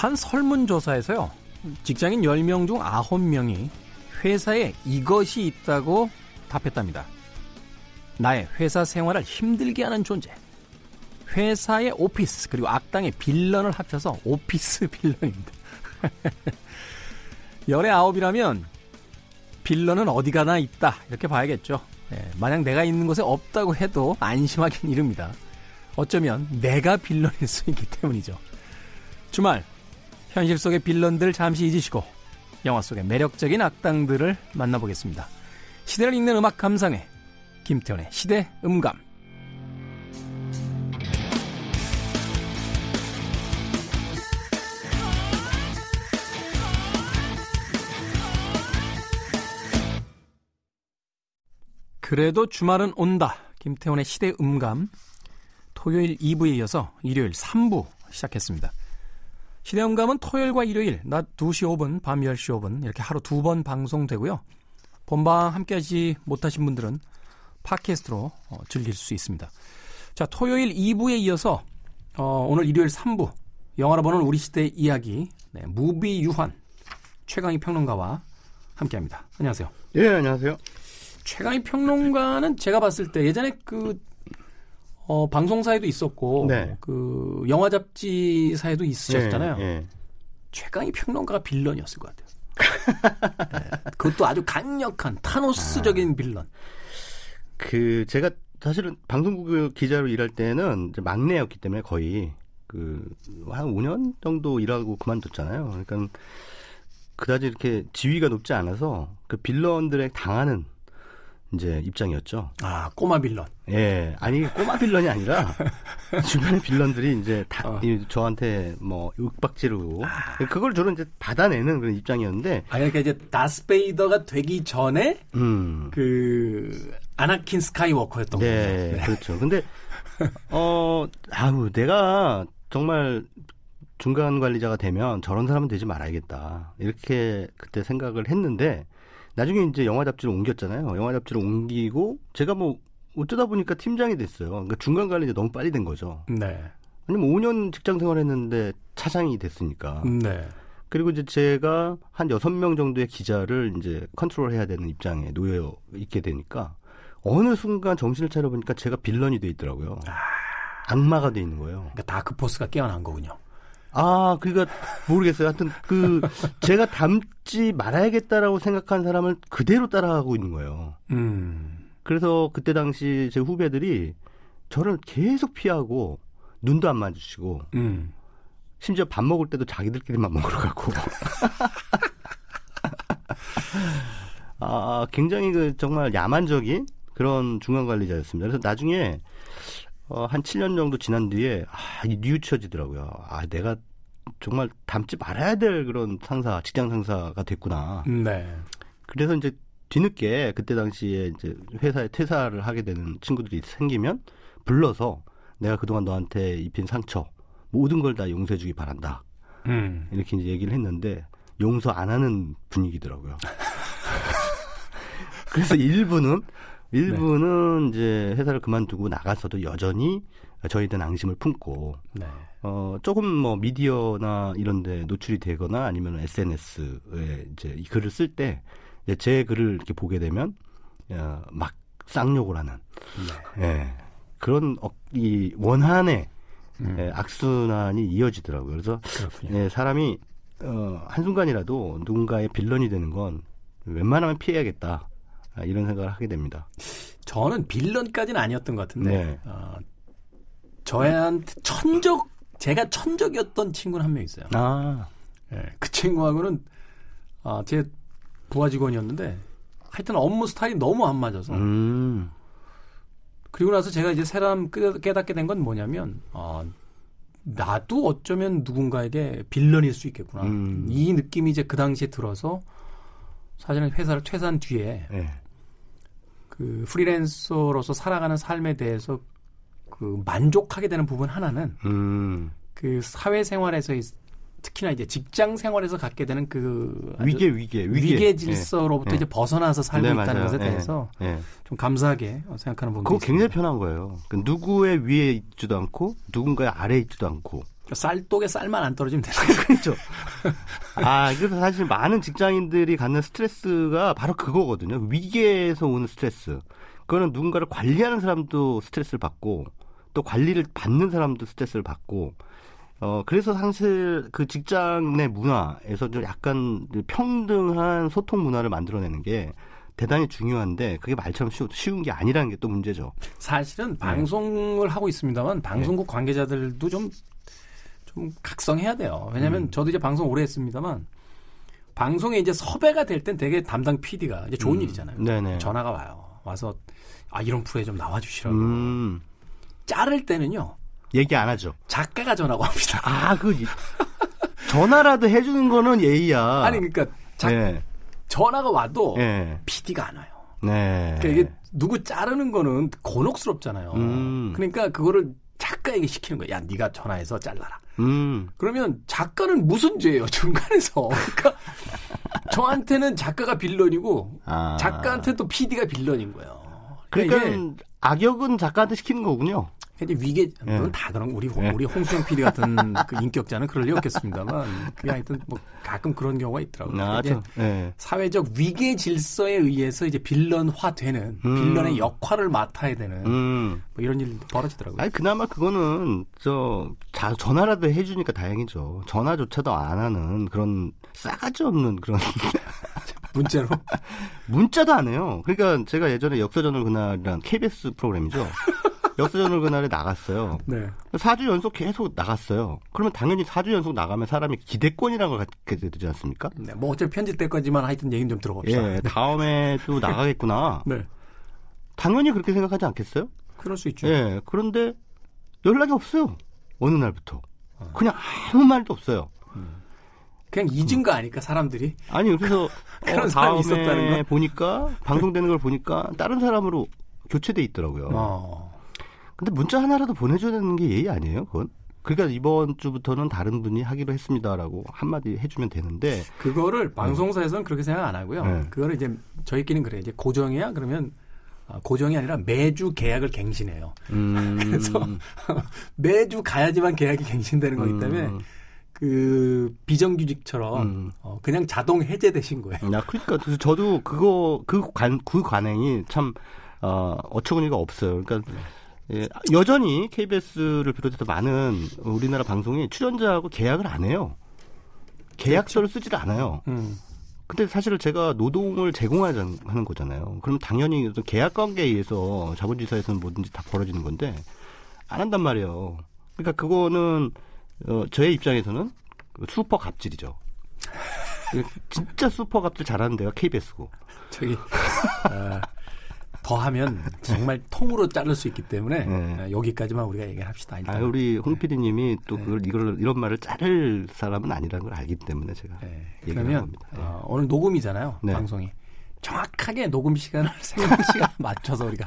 한 설문조사에서요. 직장인 10명 중 9명이 회사에 이것이 있다고 답했답니다. 나의 회사 생활을 힘들게 하는 존재. 회사의 오피스 그리고 악당의 빌런을 합쳐서 오피스 빌런입니다. 열의 아홉이라면 빌런은 어디 가나 있다 이렇게 봐야겠죠. 예, 만약 내가 있는 곳에 없다고 해도 안심하긴 이릅니다. 어쩌면 내가 빌런일 수 있기 때문이죠. 주말 현실 속의 빌런들 잠시 잊으시고 영화 속의 매력적인 악당들을 만나보겠습니다. 시대를 읽는 음악 감상회 김태훈의 시대 음감 그래도 주말은 온다. 김태훈의 시대 음감. 토요일 2부에 이어서 일요일 3부 시작했습니다. 시대 음감은 토요일과 일요일 낮 2시 5분, 밤 10시 5분 이렇게 하루 두 번 방송되고요. 본방 함께 하지 못하신 분들은 팟캐스트로 어, 즐길 수 있습니다. 자, 토요일 2부에 이어서 어, 오늘 일요일 3부 영화로 보는 우리 시대 이야기 네, 무비 유환 최강희 평론가와 함께합니다. 안녕하세요. 예, 안녕하세요. 최강희 평론가는 제가 봤을 때 예전에 그 어, 방송사에도 있었고 네. 그 영화 잡지사에도 있으셨잖아요. 예, 예. 최강희 평론가가 빌런이었을 것 같아요. 네, 그것도 아주 강력한 타노스적인 빌런. 그 제가 사실은 방송국 기자로 일할 때는 막내였기 때문에 거의 그한 5년 정도 일하고 그만뒀잖아요. 그러니까 그다지 이렇게 지위가 높지 않아서 그 빌런들에 당하는 이제 입장이었죠. 아 꼬마 빌런. 예, 아니 꼬마 빌런이 아니라 주변의 빌런들이 이제 다 어. 이 저한테 뭐 윽박지르고 아. 그걸 주로 이제 받아내는 그런 입장이었는데, 아 그러니까 이제 다스베이더가 되기 전에 음, 그 아나킨 스카이워커였던 네, 거죠. 그렇죠. 근데 어, 아우 내가 정말 중간 관리자가 되면 저런 사람은 되지 말아야겠다 이렇게 그때 생각을 했는데 나중에 이제 영화 잡지를 옮겼잖아요. 영화 잡지를 옮기고 제가 뭐 어쩌다 보니까 팀장이 됐어요. 그러니까 중간 관리자 너무 빨리 된 거죠. 네. 아니면 5년 직장 생활했는데 차장이 됐으니까. 네. 그리고 이제 제가 한 여섯 명 정도의 기자를 이제 컨트롤 해야 되는 입장에 놓여 있게 되니까 어느 순간 정신을 차려보니까 제가 빌런이 돼 있더라고요. 악마가 돼 있는 거예요. 그러니까 다크포스가 깨어난 거군요. 아, 그러니까 모르겠어요. 하여튼 그 제가 닮지 말아야겠다라고 생각한 사람을 그대로 따라가고 있는 거예요. 음. 그래서 그때 당시 제 후배들이 저를 계속 피하고 눈도 안 마주치고 음. 심지어 밥 먹을 때도 자기들끼리만 먹으러 가고. 아, 굉장히 그 정말 야만적인 그런 중간 관리자였습니다. 그래서 나중에 어, 한 7년 정도 지난 뒤에 아, 이 뉘우쳐지더라고요. 아, 내가 정말 닮지 말아야 될 그런 상사, 직장 상사가 됐구나. 네. 그래서 이제 뒤늦게 그때 당시에 이제 회사에 퇴사를 하게 되는 친구들이 생기면 불러서 내가 그동안 너한테 입힌 상처 모든 걸 다 용서해 주기 바란다. 음. 이렇게 이제 얘기를 했는데 용서 안 하는 분위기더라고요. 그래서 일부는 일부는 이제 회사를 그만두고 나가서도 여전히 저희들 앙심을 품고 네. 어 조금 뭐 미디어나 이런데 노출이 되거나 아니면 SNS에 이제 이 글을 쓸 때 제 글을 이렇게 보게 되면 어, 막 쌍욕을 하는 네. 예, 그런 어, 이 원한의 음. 예, 악순환이 이어지더라고요. 그래서 그렇군요. 예, 사람이 어, 한순간이라도 누군가의 빌런이 되는 건 웬만하면 피해야겠다. 아, 이런 생각을 하게 됩니다. 저는 빌런까지는 아니었던 것 같은데 네. 어, 저한테 천적 제가 천적이었던 친구는 한 명 있어요. 아, 예, 그 친구하고는 아, 제 부하 직원이었는데 하여튼 업무 스타일이 너무 안 맞아서 음, 그리고 나서 제가 이제 새삼 깨- 깨닫게 된 건 뭐냐면 아, 나도 어쩌면 누군가에게 빌런일 수 있겠구나. 음. 이 느낌이 이제 그 당시에 들어서 사실은 회사를 퇴사한 뒤에 예, 그 프리랜서로서 살아가는 삶에 대해서 그 만족하게 되는 부분 하나는 음, 그 사회생활에서 의- 특히나 이제 직장 생활에서 갖게 되는 그 위계, 위계, 위계, 위계 질서로부터 예. 이제 벗어나서 살고 네, 있다는 맞아요. 것에 예, 대해서 예. 좀 감사하게 생각하는 부분이 그거 굉장히 있습니다. 편한 거예요. 그 누구의 위에 있지도 않고 누군가의 아래 에 있지도 않고 쌀독에 쌀만 안 떨어지면 되는 거죠. 그렇죠. 아, 그래서 사실 많은 직장인들이 갖는 스트레스가 바로 그거거든요. 위계에서 오는 스트레스. 그거는 누군가를 관리하는 사람도 스트레스를 받고 또 관리를 받는 사람도 스트레스를 받고 어 그래서 사실 그 직장 내 문화에서 좀 약간 평등한 소통 문화를 만들어내는 게 대단히 중요한데 그게 말처럼 쉬운, 쉬운 게 아니라는 게 또 문제죠. 사실은 방송을 하고 있습니다만 방송국 관계자들도 좀 좀 각성해야 돼요. 왜냐하면 음. 저도 이제 방송 오래 했습니다만 방송에 이제 섭외가 될 땐 되게 담당 PD가 이제 좋은 음. 일이잖아요. 네네. 전화가 와요. 와서 아 이런 프로에 좀 나와주시라고. 음, 자를 때는요 얘기 안 하죠. 작가가 전화가 옵니다. 아, 그 이- 전화라도 해주는 거는 예의야. 아니 그러니까 자- 네. 전화가 와도 네. PD가 안 와요. 네. 그러니까 이게 누구 자르는 거는 곤혹스럽잖아요. 음. 그러니까 그거를 작가에게 시키는 거야. 야, 네가 전화해서 잘라라. 음. 그러면 작가는 무슨 죄예요? 중간에서. 그러니까 저한테는 작가가 빌런이고 아. 작가한테 또 PD가 빌런인 거예요. 그러니까 이게 악역은 작가한테 시키는 거군요. 이제 위계 예. 물론 다 그런 우리 홍- 예. 우리 홍수영 PD 같은 그 인격자는 그럴 리 없겠습니다만 그게 하여튼 뭐 가끔 그런 경우가 있더라고요. 아, 이제 저, 예. 사회적 위계 질서에 의해서 이제 빌런화되는 음. 빌런의 역할을 맡아야 되는 음. 뭐 이런 일이 벌어지더라고요. 아니 그나마 그거는 저 자, 전화라도 해주니까 다행이죠. 전화조차도 안 하는 그런 싸가지 없는 그런 문자로 문자도 안 해요. 그러니까 제가 예전에 역사전을 그날이란 KBS 프로그램이죠. 역사전을 그날에 나갔어요. 네. 4주 연속 계속 나갔어요. 그러면 당연히 4주 연속 나가면 사람이 기대권이라는 걸 갖게 되지 않습니까? 네, 뭐 어차피 편집 때까지만 하여튼 얘기는 좀 들어봅시다. 예, 다음에 또 나가겠구나. 네. 당연히 그렇게 생각하지 않겠어요? 그럴 수 있죠. 예, 그런데 연락이 없어요. 어느 날부터. 그냥 아무 말도 없어요. 그냥 잊은 거 아닐까 사람들이? 아니, 그래서 그런 어, 사람이 있었다는 거? 보니까, 방송되는 걸 보니까 다른 사람으로 교체돼 있더라고요. 어. 근데 문자 하나라도 보내줘야 되는 게 예의 아니에요, 그건? 그러니까 이번 주부터는 다른 분이 하기로 했습니다라고 한마디 해주면 되는데, 그거를 방송사에서는 그렇게 생각 안 하고요. 네. 그거를 이제 저희끼리는 그래. 이제 고정이야 그러면 아, 고정이 아니라 매주 계약을 갱신해요. 음, 그래서 매주 가야지만 계약이 갱신되는 거기 때문에 음, 그 비정규직처럼 음. 어, 그냥 자동 해제되신 거예요. 야, 그러니까 그래서 저도 그거 그 관 그 관행이 참 어, 어처구니가 없어요. 그러니까 예, 여전히 KBS를 비롯해서 많은 우리나라 방송이 출연자하고 계약을 안 해요. 계약서를 쓰질 않아요. 음. 근데 사실은 제가 노동을 제공하는 거잖아요. 그럼 당연히 어떤 계약 관계에 의해서 자본주의사에서는 뭐든지 다 벌어지는 건데 안 한단 말이에요. 그러니까 그거는 어, 저의 입장에서는 슈퍼 갑질이죠. 진짜 슈퍼 갑질 잘하는 데가 KBS고. 저기 아, 더 하면 정말 통으로 자를 수 있기 때문에 네. 아, 여기까지만 우리가 얘기합시다. 일단. 아, 우리 홍 PD님이 또 네. 그걸 이걸 이런 말을 자를 사람은 아니라는 걸 알기 때문에 제가 네. 그러면 겁니다. 네. 어, 오늘 녹음이잖아요. 네. 방송이 정확하게 녹음 시간을 생각 시간 맞춰서 우리가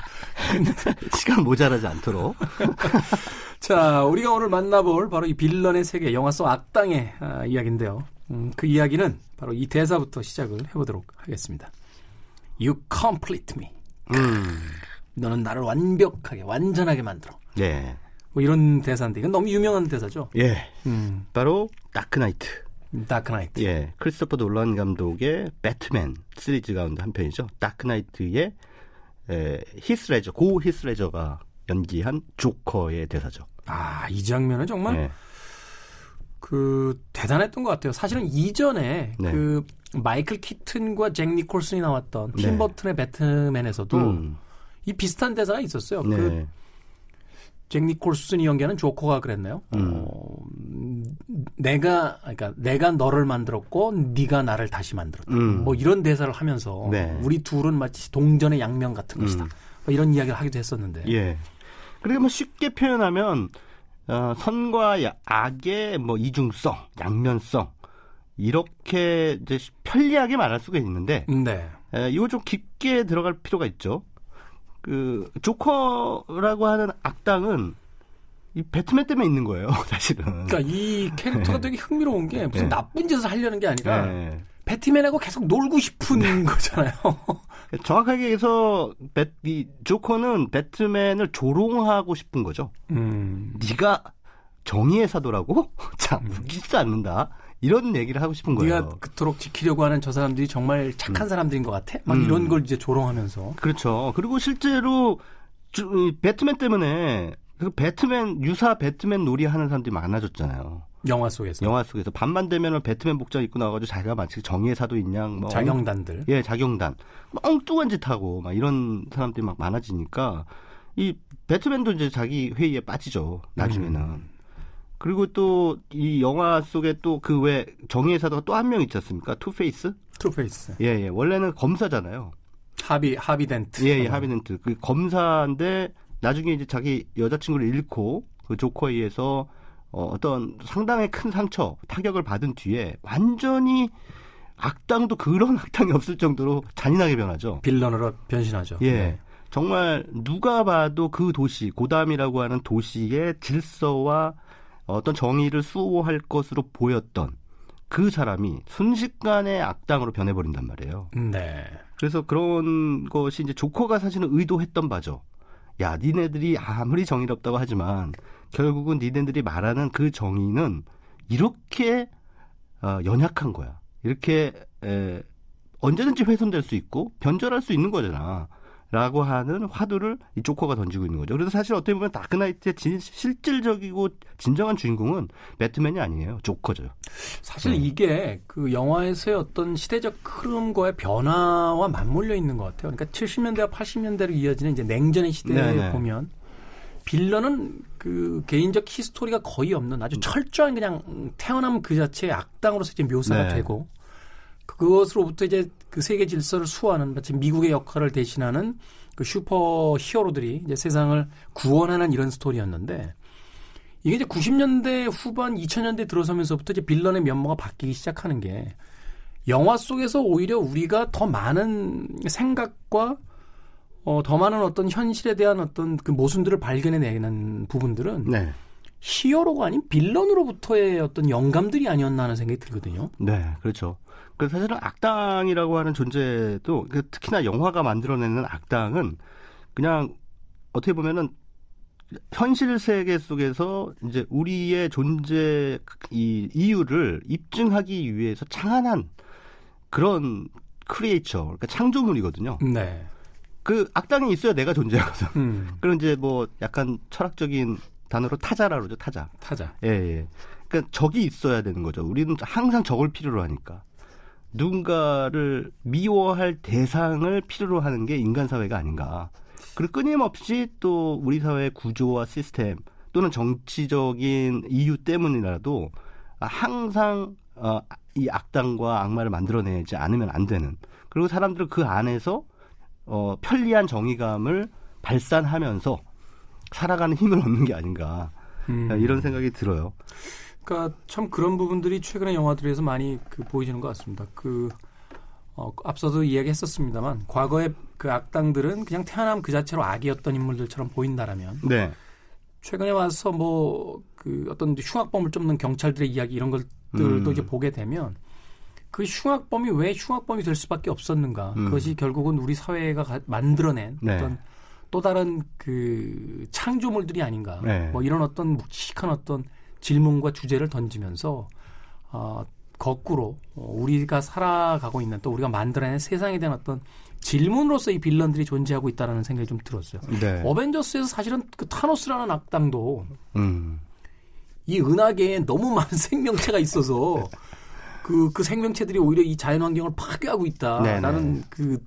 시간 모자라지 않도록. 자 우리가 오늘 만나볼 바로 이 빌런의 세계 영화 속 악당의 아, 이야기인데요. 음, 그 이야기는 바로 이 대사부터 시작을 해보도록 하겠습니다. You complete me. 음. 너는 나를 완벽하게 완전하게 만들어. 네. 뭐 이런 대사인데 이건 너무 유명한 대사죠. 예. 음, 바로 다크나이트. 다크나이트. 예. 크리스토퍼 놀란 감독의 배트맨 시리즈 가운데 한 편이죠. 다크나이트의 에, 히스레저, 고 히스레저가 연기한 조커의 대사죠. 아, 이 장면은 정말 예. 그 대단했던 것 같아요. 사실은 이전에 네. 그 마이클 키튼과 잭 니콜슨이 나왔던 팀 네. 버튼의 배트맨에서도 음. 이 비슷한 대사가 있었어요. 네. 그잭 니콜슨이 연기하는 조커가 그랬나요? 음. 어, 음, 내가 그러니까 내가 너를 만들었고 네가 나를 다시 만들었다. 음. 뭐 이런 대사를 하면서 네. 우리 둘은 마치 동전의 양면 같은 것이다. 음. 뭐 이런 이야기를 하기도 했었는데. 예. 그리고 뭐 쉽게 표현하면 어, 선과 야- 악의 뭐 이중성, 양면성 이렇게 이제 편리하게 말할 수가 있는데 네. 에, 이거 좀 깊게 들어갈 필요가 있죠. 그 조커라고 하는 악당은 이 배트맨 때문에 있는 거예요, 사실은. 그러니까 이 캐릭터가 되게 흥미로운 게 무슨 네. 나쁜 짓을 하려는 게 아니라 예. 배트맨하고 계속 놀고 싶은 거잖아요. 정확하게 해서 배, 이 조커는 배트맨을 조롱하고 싶은 거죠. 음. 네가 정의의 사도라고? 참 웃기지도 않는다. 이런 얘기를 하고 싶은 거예요. 네가 그토록 지키려고 하는 저 사람들이 정말 착한 음. 사람들인 것 같아? 막 음. 이런 걸 이제 조롱하면서. 그렇죠. 그리고 실제로 주, 배트맨 때문에 그 배트맨 유사 배트맨 놀이하는 사람들이 많아졌잖아요. 영화 속에서. 영화 속에서 밤만 되면은 배트맨 복장 입고 나와가지고 자기가 마치 정의의 사도인 양, 뭐 자경단들. 예, 자경단. 엉뚱한 짓 하고 막 이런 사람들이 막 많아지니까 이 배트맨도 이제 자기 회의에 빠지죠. 나중에는. 음. 그리고 또 이 영화 속에 또 그 왜 정의의 사도가 또 한 명 있지 않습니까? 투페이스? 투페이스. 예, 예. 원래는 검사잖아요. 하비 하비덴트. 예, 예, 하비덴트. 그 검사인데 나중에 이제 자기 여자친구를 잃고 그 조커에 의해서 어, 어떤 상당히 큰 상처, 타격을 받은 뒤에 완전히 악당도 그런 악당이 없을 정도로 잔인하게 변하죠. 빌런으로 변신하죠. 예. 네. 정말 누가 봐도 그 도시, 고담이라고 하는 도시의 질서와 어떤 정의를 수호할 것으로 보였던 그 사람이 순식간에 악당으로 변해버린단 말이에요. 네. 그래서 그런 것이 이제 조커가 사실은 의도했던 바죠. 야, 니네들이 아무리 정의롭다고 하지만 결국은 니네들이 말하는 그 정의는 이렇게 어, 연약한 거야. 이렇게 에, 언제든지 훼손될 수 있고 변절할 수 있는 거잖아. 라고 하는 화두를 이 조커가 던지고 있는 거죠. 그래서 사실 어떻게 보면 다크나이트의 진, 실질적이고 진정한 주인공은 배트맨이 아니에요. 조커죠. 사실 네. 이게 그 영화에서의 어떤 시대적 흐름과의 변화와 맞물려 있는 것 같아요. 그러니까 70년대와 80년대로 이어지는 이제 냉전의 시대에 네네. 보면 villain은 그 개인적 히스토리가 거의 없는 아주 철저한 그냥 태어남 그 자체의 악당으로서 이제 묘사가 네. 되고 그것으로부터 이제 그 세계 질서를 수호하는 마치 미국의 역할을 대신하는 그 superhero들이 이제 세상을 구원하는 이런 스토리였는데 이게 이제 90년대 후반 2000년대 들어서면서부터 이제 빌런의 면모가 바뀌기 시작하는 게 영화 속에서 오히려 우리가 더 많은 생각과 어, 더 많은 어떤 현실에 대한 어떤 그 모순들을 발견해내는 부분들은 네. 히어로가 아닌 빌런으로부터의 어떤 영감들이 아니었나 하는 생각이 들거든요. 네, 그렇죠. 그 사실은 악당이라고 하는 존재도 그 특히나 영화가 만들어내는 악당은 그냥 어떻게 보면은 현실 세계 속에서 이제 우리의 존재 이 이유를 입증하기 위해서 창안한 그런 크리에이처, 그러니까 창조물이거든요. 네. 그 악당이 있어야 내가 존재하거든. 음. 그런 이제 뭐 약간 철학적인 단어로 타자라 그러죠, 타자. 타자. 예, 예. 그러니까 적이 있어야 되는 거죠. 우리는 항상 적을 필요로 하니까. 누군가를 미워할 대상을 필요로 하는 게 인간 사회가 아닌가. 그리고 끊임없이 또 우리 사회의 구조와 시스템 또는 정치적인 이유 때문이라도 항상 어, 이 악당과 악마를 만들어내지 않으면 안 되는. 그리고 사람들은 그 안에서 어, 편리한 정의감을 발산하면서 살아가는 힘을 얻는 게 아닌가. 음. 이런 생각이 들어요. 그러니까 참 그런 부분들이 최근의 영화들에서 많이 그 보이시는 것 같습니다. 그 어, 앞서도 이야기했었습니다만 과거의 그 악당들은 그냥 태어남 그 자체로 악이었던 인물들처럼 보인다라면 네. 최근에 와서 뭐 그 어떤 흉악범을 쫓는 경찰들의 이야기 이런 것들도 음. 이제 보게 되면 그 흉악범이 왜 흉악범이 될 수밖에 없었는가 음. 그것이 결국은 우리 사회가 가, 만들어낸 네. 어떤 또 다른 그 창조물들이 아닌가 네. 뭐 이런 어떤 묵직한 어떤 질문과 주제를 던지면서 어, 거꾸로 어, 우리가 살아가고 있는 또 우리가 만들어낸 세상에 대한 어떤 질문으로서 이 빌런들이 존재하고 있다라는 생각이 좀 들었어요. 네. 어벤져스에서 사실은 그 타노스라는 악당도 음. 이 은하계에 너무 많은 생명체가 있어서 그, 그 생명체들이 오히려 이 자연 환경을 파괴하고 있다라는 네네. 그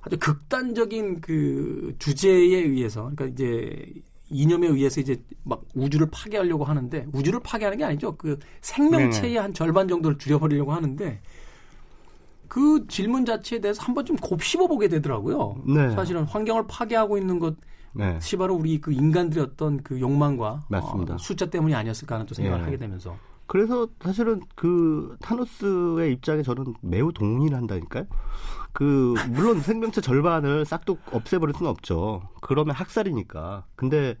아주 극단적인 그 주제에 의해서 그러니까 이제 이념에 의해서 이제 막 우주를 파괴하려고 하는데 우주를 파괴하는 게 아니죠. 그 생명체의 네네. 한 절반 정도를 줄여버리려고 하는데 그 질문 자체에 대해서 한번 좀 곱씹어 보게 되더라고요. 네. 사실은 환경을 파괴하고 있는 것이 네. 바로 우리 그 인간들의 어떤 그 욕망과 어, 숫자 때문이 아니었을까 하는 또 생각을 네. 하게 되면서. 그래서 사실은 그 타노스의 입장에 저는 매우 동의를 한다니까요. 그 물론 생명체 절반을 싹둑 없애버릴 수는 없죠. 그러면 학살이니까. 근데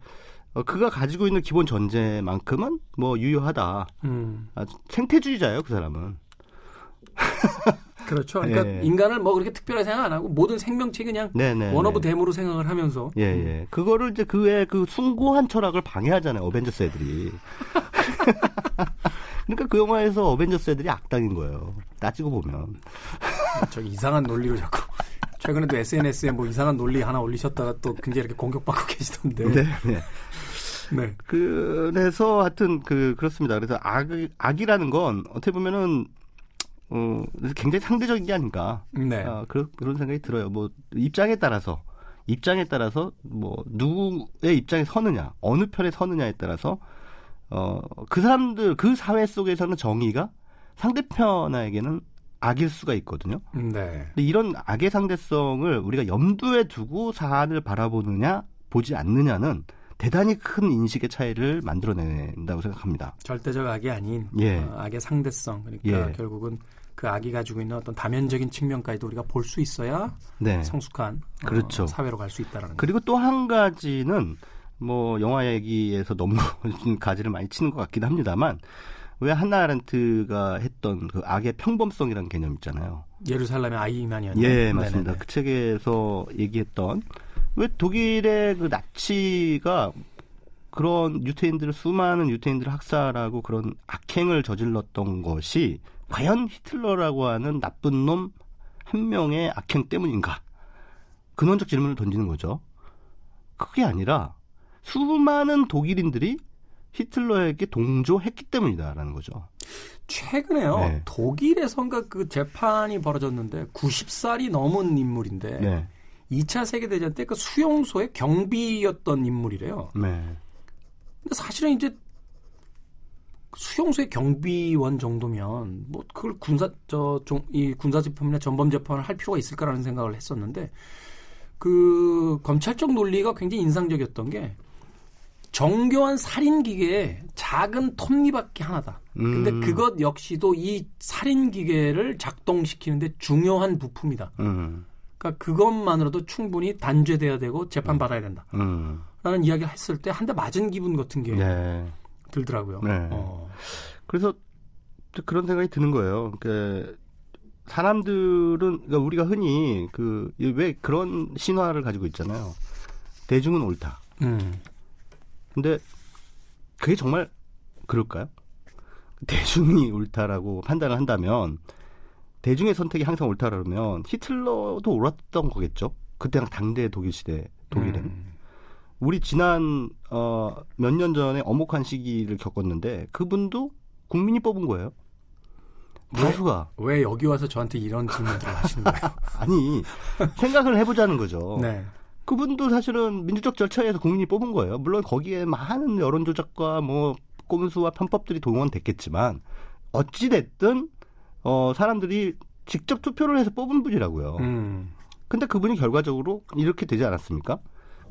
어, 그가 가지고 있는 기본 전제만큼은 뭐 유효하다. 음. 아, 생태주의자예요, 그 사람은. 그렇죠. 그러니까 예. 인간을 뭐 그렇게 특별하게 생각 안 하고 모든 생명체 그냥 네네. 원어브 댐으로 생각을 하면서 예, 예. 그거를 이제 그의 그 숭고한 철학을 방해하잖아요. 어벤져스 애들이. 그러니까 그 영화에서 어벤져스 애들이 악당인 거예요. 따지고 보면. 저기 이상한 논리로 자꾸 최근에도 SNS에 뭐 이상한 논리 하나 올리셨다가 또 굉장히 이렇게 공격받고 계시던데. 네, 네. 네. 그래서 하여튼 그 그렇습니다. 그래서 악 악이라는 건 어떻게 보면은 어 굉장히 상대적인 게 아닌가. 네. 아, 그런 그런 생각이 들어요. 뭐 입장에 따라서 입장에 따라서 뭐 누구의 입장에 서느냐, 어느 편에 서느냐에 따라서 어 그 사람들 그 사회 속에서는 정의가 상대편에게는 악일 수가 있거든요. 네. 근데 이런 악의 상대성을 우리가 염두에 두고 사안을 바라보느냐 보지 않느냐는 대단히 큰 인식의 차이를 만들어낸다고 생각합니다. 절대적 악이 아닌 예. 어, 악의 상대성 그러니까 예. 결국은 그 악이 가지고 있는 어떤 다면적인 측면까지도 우리가 볼 수 있어야 네. 성숙한 어, 그렇죠. 사회로 갈 수 있다라는 거. 그리고 또 한 가지는 뭐 영화 얘기에서 너무 가지를 많이 치는 것 같긴 합니다만 왜 한나 아렌트가 했던 그 악의 평범성이라는 개념 있잖아요. 예루살렘의 아이만이었나요? 예, 맞습니다. 네네네. 그 책에서 얘기했던 왜 독일의 그 나치가 그런 유태인들을 수많은 유태인들을 학살하고 그런 악행을 저질렀던 것이 과연 히틀러라고 하는 나쁜 놈 한 명의 악행 때문인가? 근원적 질문을 던지는 거죠. 그게 아니라 수많은 독일인들이 히틀러에게 동조했기 때문이다라는 거죠. 최근에요. 네. 독일에선가 그 재판이 벌어졌는데 90살이 넘은 인물인데 네. 2차 세계 대전 때 그 수용소의 경비였던 인물이래요. 네. 근데 사실은 이제 수용소의 경비원 정도면 뭐 그걸 군사 저이 군사 재판이나 전범 재판을 할 필요가 있을까라는 생각을 했었는데 그 검찰적 논리가 굉장히 인상적이었던 게 정교한 살인 기계에 작은 톱니바퀴 하나다. 근데 음. 그것 역시도 이 살인 기계를 작동시키는데 중요한 부품이다. 음. 그러니까 그것만으로도 충분히 단죄돼야 되고 재판 받아야 된다. 음. 라는 이야기를 했을 때 한 대 맞은 기분 같은 게 네. 들더라고요. 네. 어. 그래서 또 그런 생각이 드는 거예요. 그 사람들은 그러니까 우리가 흔히 그 왜 그런 신화를 가지고 있잖아요. 대중은 옳다. 음. 근데 그게 정말 그럴까요? 대중이 옳다라고 판단을 한다면 대중의 선택이 항상 옳다라면 히틀러도 옳았던 거겠죠. 그때랑 당대 독일 시대 독일은 음. 우리 지난 어, 몇 년 전에 엄혹한 시기를 겪었는데 그분도 국민이 뽑은 거예요. 왜? 다수가 왜 여기 와서 저한테 이런 질문들을 하시는 거예요? 아니 생각을 해보자는 거죠. 네. 그분도 사실은 민주적 절차에서 국민이 뽑은 거예요. 물론 거기에 많은 여론 조작과 뭐 꼼수와 편법들이 동원됐겠지만 어찌 됐든 어 사람들이 직접 투표를 해서 뽑은 분이라고요. 음. 근데 그분이 결과적으로 이렇게 되지 않았습니까?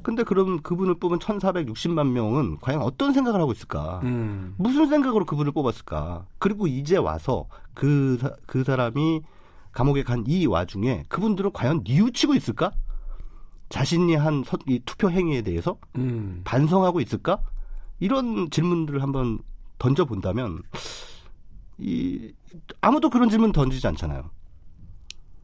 근데 그럼 그분을 뽑은 1,460만 명은 과연 어떤 생각을 하고 있을까? 음. 무슨 생각으로 그분을 뽑았을까? 그리고 이제 와서 그, 사- 그 사람이 감옥에 간 이 와중에 그분들은 과연 뉘우치고 있을까? 자신이 한 서- 이 투표 행위에 대해서 음. 반성하고 있을까? 이런 질문들을 한번 던져 본다면, 이, 아무도 그런 질문 던지지 않잖아요.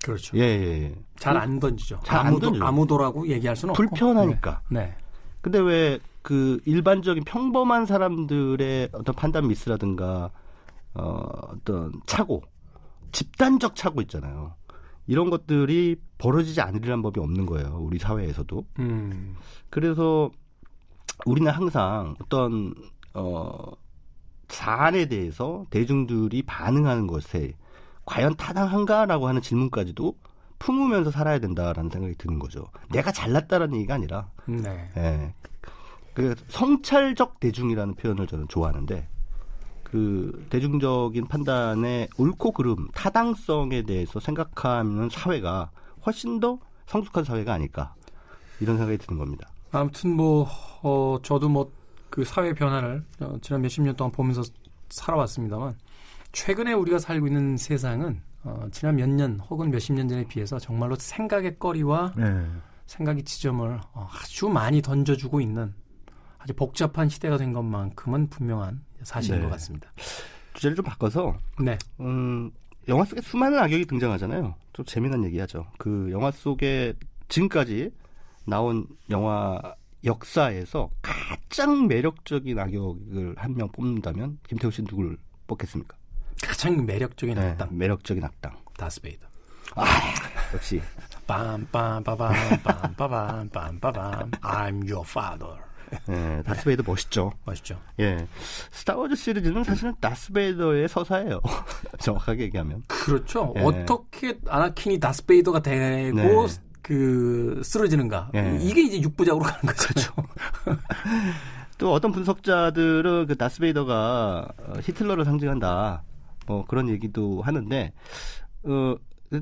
그렇죠. 예, 예, 예. 잘 안 던지죠. 잘안 아무도 던져요. 아무도라고 얘기할 수는 없고. 불편하니까. 네. 네. 근데 왜 그 일반적인 평범한 사람들의 어떤 판단 미스라든가 어, 어떤 착오, 집단적 착오 있잖아요. 이런 것들이 벌어지지 않으리란 법이 없는 거예요. 우리 사회에서도. 음. 그래서 우리는 항상 어떤 어 사안에 대해서 대중들이 반응하는 것에 과연 타당한가라고 하는 질문까지도 품으면서 살아야 된다라는 생각이 드는 거죠. 내가 잘났다라는 얘기가 아니라 네. 예. 그 성찰적 대중이라는 표현을 저는 좋아하는데 그 대중적인 판단의 옳고 그름, 타당성에 대해서 생각하는 사회가 훨씬 더 성숙한 사회가 아닐까 이런 생각이 드는 겁니다. 아무튼 뭐 어, 저도 뭐 그 사회 변화를 어, 지난 몇십 년 동안 보면서 살아왔습니다만 최근에 우리가 살고 있는 세상은 어, 지난 몇 년 혹은 몇십 년 전에 비해서 정말로 생각의 거리와 네. 생각의 지점을 어, 아주 많이 던져주고 있는 아주 복잡한 시대가 된 것만큼은 분명한 사실인 네. 것 같습니다. 주제를 좀 바꿔서 네. 음, 영화 속에 수많은 악역이 등장하잖아요. 좀 재미난 얘기하죠. 그 영화 속에 지금까지 나온 영화 역사에서 가장 매력적인 악역을 한 명 뽑는다면 김태우 씨 누굴 뽑겠습니까? 가장 매력적인 네, 악당 매력적인 악당. 다스베이더. 아, 역시 빰빰빠밤 빰빠밤 빰빠밤 I'm your father. 예, 다스베이더 멋있죠. 멋있죠. 예, 스타워즈 시리즈는 사실은 다스베이더의 서사예요. 정확하게 얘기하면. 그렇죠. 예. 어떻게 아나킨이 다스베이더가 되고 네. 그 쓰러지는가. 예. 이게 이제 육부작으로 가는 거죠. 또 어떤 분석자들은 그 다스베이더가 어, 히틀러를 상징한다. 뭐 그런 얘기도 하는데 어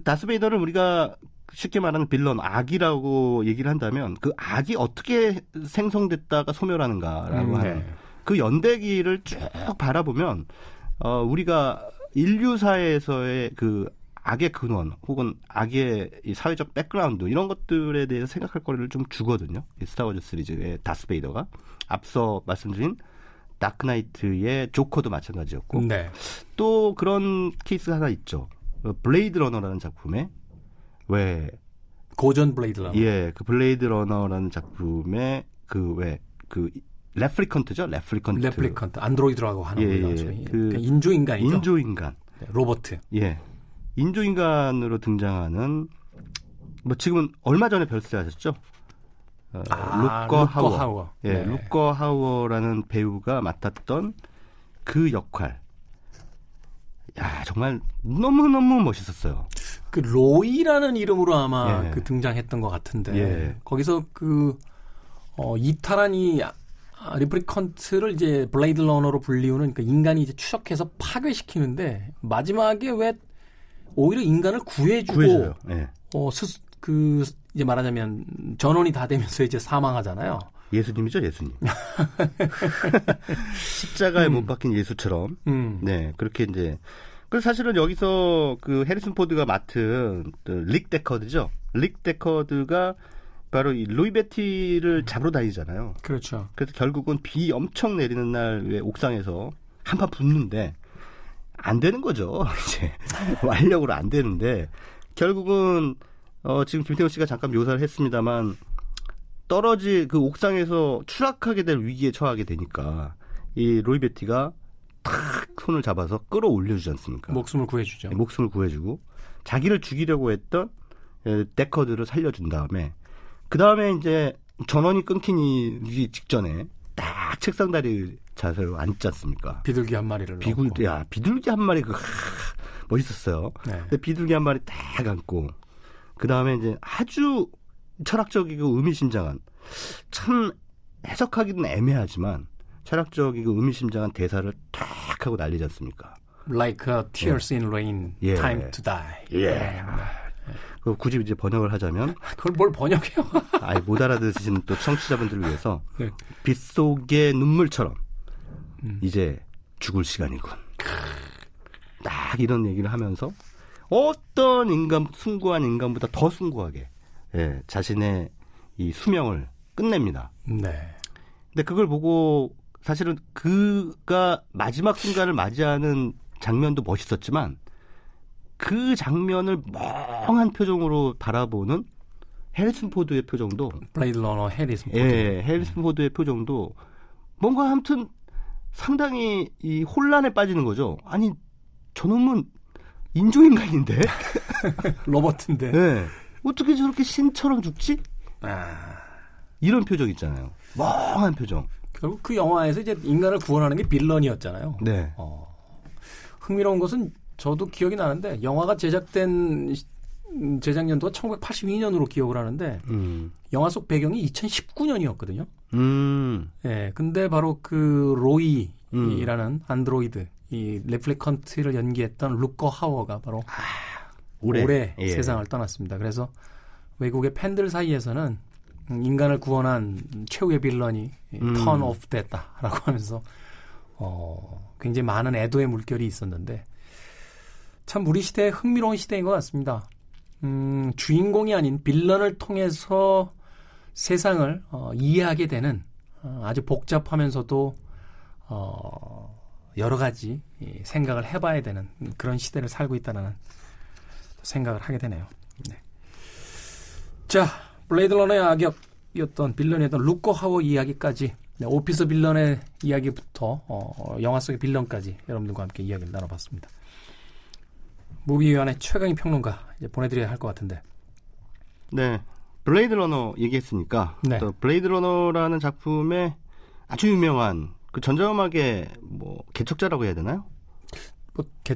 다스베이더를 우리가 쉽게 말하는 빌런 악이라고 얘기를 한다면 그 악이 어떻게 생성됐다가 소멸하는가라고 음, 하는 네. 그 연대기를 쭉 바라보면 어 우리가 인류사에서의 그 악의 근원 혹은 악의 이 사회적 background 이런 것들에 대해서 생각할 거리를 좀 주거든요. 이 스타워즈 시리즈의 다스베이더가 앞서 말씀드린 다크나이트의 조커도 마찬가지였고 네. 또 그런 케이스 하나 있죠. 어, 블레이드 러너라는 작품에 왜 고전 블레이드 러너. 예, 그 블레이드 러너라는 작품에 그 왜 그 replicant죠, replicant. replicant 안드로이드라고 하는 예, 거죠. 예. 소위. 그 그러니까 인조인간이죠. 인조인간. 네, 로봇. 예. 인조인간으로 등장하는 뭐 지금은 얼마 전에 별세하셨죠? 어, 아, 룻거 하우어. 하우어. 예, 네. 룻거 하우어라는 배우가 맡았던 그 역할. 야, 정말 너무 너무 멋있었어요. 그 로이라는 이름으로 아마 예. 그 등장했던 것 같은데 예. 거기서 그 어, 이탈한 이 아, replicant를 이제 블레이드 러너로 불리우는 그 인간이 이제 추적해서 파괴시키는데 마지막에 왜 오히려 인간을 구해주고. 예. 어, 스스, 그 이제 말하자면 전원이 다 되면서 이제 사망하잖아요. 예수님이죠, 예수님. 십자가에 못 박힌 예수처럼. 음. 네, 그렇게 이제. 그 사실은 여기서 그 해리슨 포드가 맡은 그 릭 데커드죠. 릭 데커드가 바로 이 로이 베티를 잡으러 다니잖아요. 그렇죠. 그래서 결국은 비 엄청 내리는 날 왜 옥상에서 한판 붙는데 안 되는 거죠. 이제 완력으로 안 되는데 결국은 어 지금 김태호 씨가 잠깐 묘사를 했습니다만 떨어지 그 옥상에서 추락하게 될 위기에 처하게 되니까 이 로이 베티가 탁 손을 잡아서 끌어올려 주지 않습니까? 목숨을 구해주죠. 네, 목숨을 구해주고 자기를 죽이려고 했던 에, 데커드를 살려준 다음에 그 다음에 이제 전원이 끊기기 직전에 딱 책상 다리 자세로 앉지 않습니까? 비둘기 한 마리를 비굴 넣고. 야 비둘기 한 마리 그 하, 멋있었어요. 네. 근데 비둘기 한 마리 딱 안고 그 다음에 이제 아주 철학적이고 의미심장한 참 해석하기는 애매하지만 철학적이고 의미심장한 대사를 탁 하고 날리지 않습니까? Like a tears in rain, 예. time to die. 예. 네. 그 굳이 이제 번역을 하자면 그걸 뭘 번역해요? 아예 못 알아듣으시는 또 청취자분들을 위해서 네. 빗속의 눈물처럼 음. 이제 죽을 시간이군. 딱 이런 얘기를 하면서 어떤 인간 숭고한 인간보다 더 숭고하게 예, 자신의 이 수명을 끝냅니다. 네. 근데 그걸 보고 사실은 그가 마지막 순간을 맞이하는 장면도 멋있었지만 그 장면을 멍한 표정으로 바라보는 해리슨 포드의 표정도 블레이드 러너 해리슨 포드. 예, 해리슨 포드의 표정도 뭔가 아무튼 상당히 이 혼란에 빠지는 거죠. 아니 저놈은 인조인간인데 로봇인데. 예. 어떻게 저렇게 신처럼 죽지? 아, 이런 표정 있잖아요. 멍한 표정. 결국 그 영화에서 이제 인간을 구원하는 게 빌런이었잖아요. 네. 어, 흥미로운 것은 저도 기억이 나는데 영화가 제작된 시- 음, 제작 연도가 1982년으로 기억을 하는데 음. 영화 속 배경이 2019년이었거든요. 음. 예, 근데 바로 그 로이라는 안드로이드 이 레플리컨트를 연기했던 루커 하워가 바로 올해, 올해, 예. 세상을 떠났습니다. 그래서 외국의 팬들 사이에서는 음, 인간을 구원한 최후의 빌런이 음. 턴 오프 됐다라고 하면서 어, 굉장히 많은 애도의 물결이 있었는데 참 우리 시대의 흥미로운 시대인 것 같습니다. 음, 주인공이 아닌 빌런을 통해서 세상을 어, 이해하게 되는 어, 아주 복잡하면서도 어, 여러 가지 생각을 해봐야 되는 그런 시대를 살고 있다는 생각을 하게 되네요. 네. 자, 블레이드 러너의 악역이었던 villain이었던 룻거 하우어 이야기까지 네, office villain의 이야기부터 어, 영화 속의 villain까지 여러분들과 함께 이야기를 나눠봤습니다. 무비위원회 최강희 평론가 이제 보내드려야 할 것 같은데. 네, 블레이드 러너 얘기했으니까 네. 또 블레이드 러너라는 작품의 아주 유명한 그 전자음악의 뭐 개척자라고 해야 되나요? 뭐 개,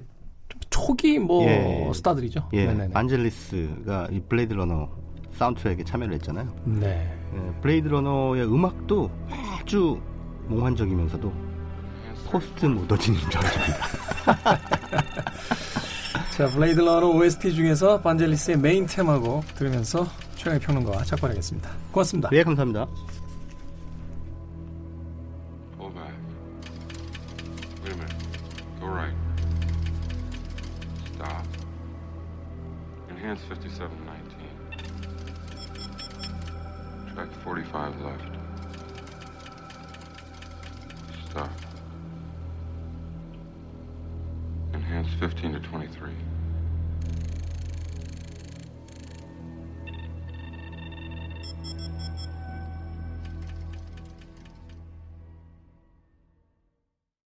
초기 뭐 예, 스타들이죠. 예, 네네네. 반젤리스가 이 블레이드 러너 사운드트랙에 참여를 했잖아요. 네. 예, 블레이드 러너의 음악도 아주 몽환적이면서도 포스트 모던인 줄 알았습니다. 자, 블레이드 러너 OST 중에서 반젤리스의 메인 테마곡 들으면서 최강의 평론가와 작별하겠습니다. 고맙습니다. 네, 감사합니다.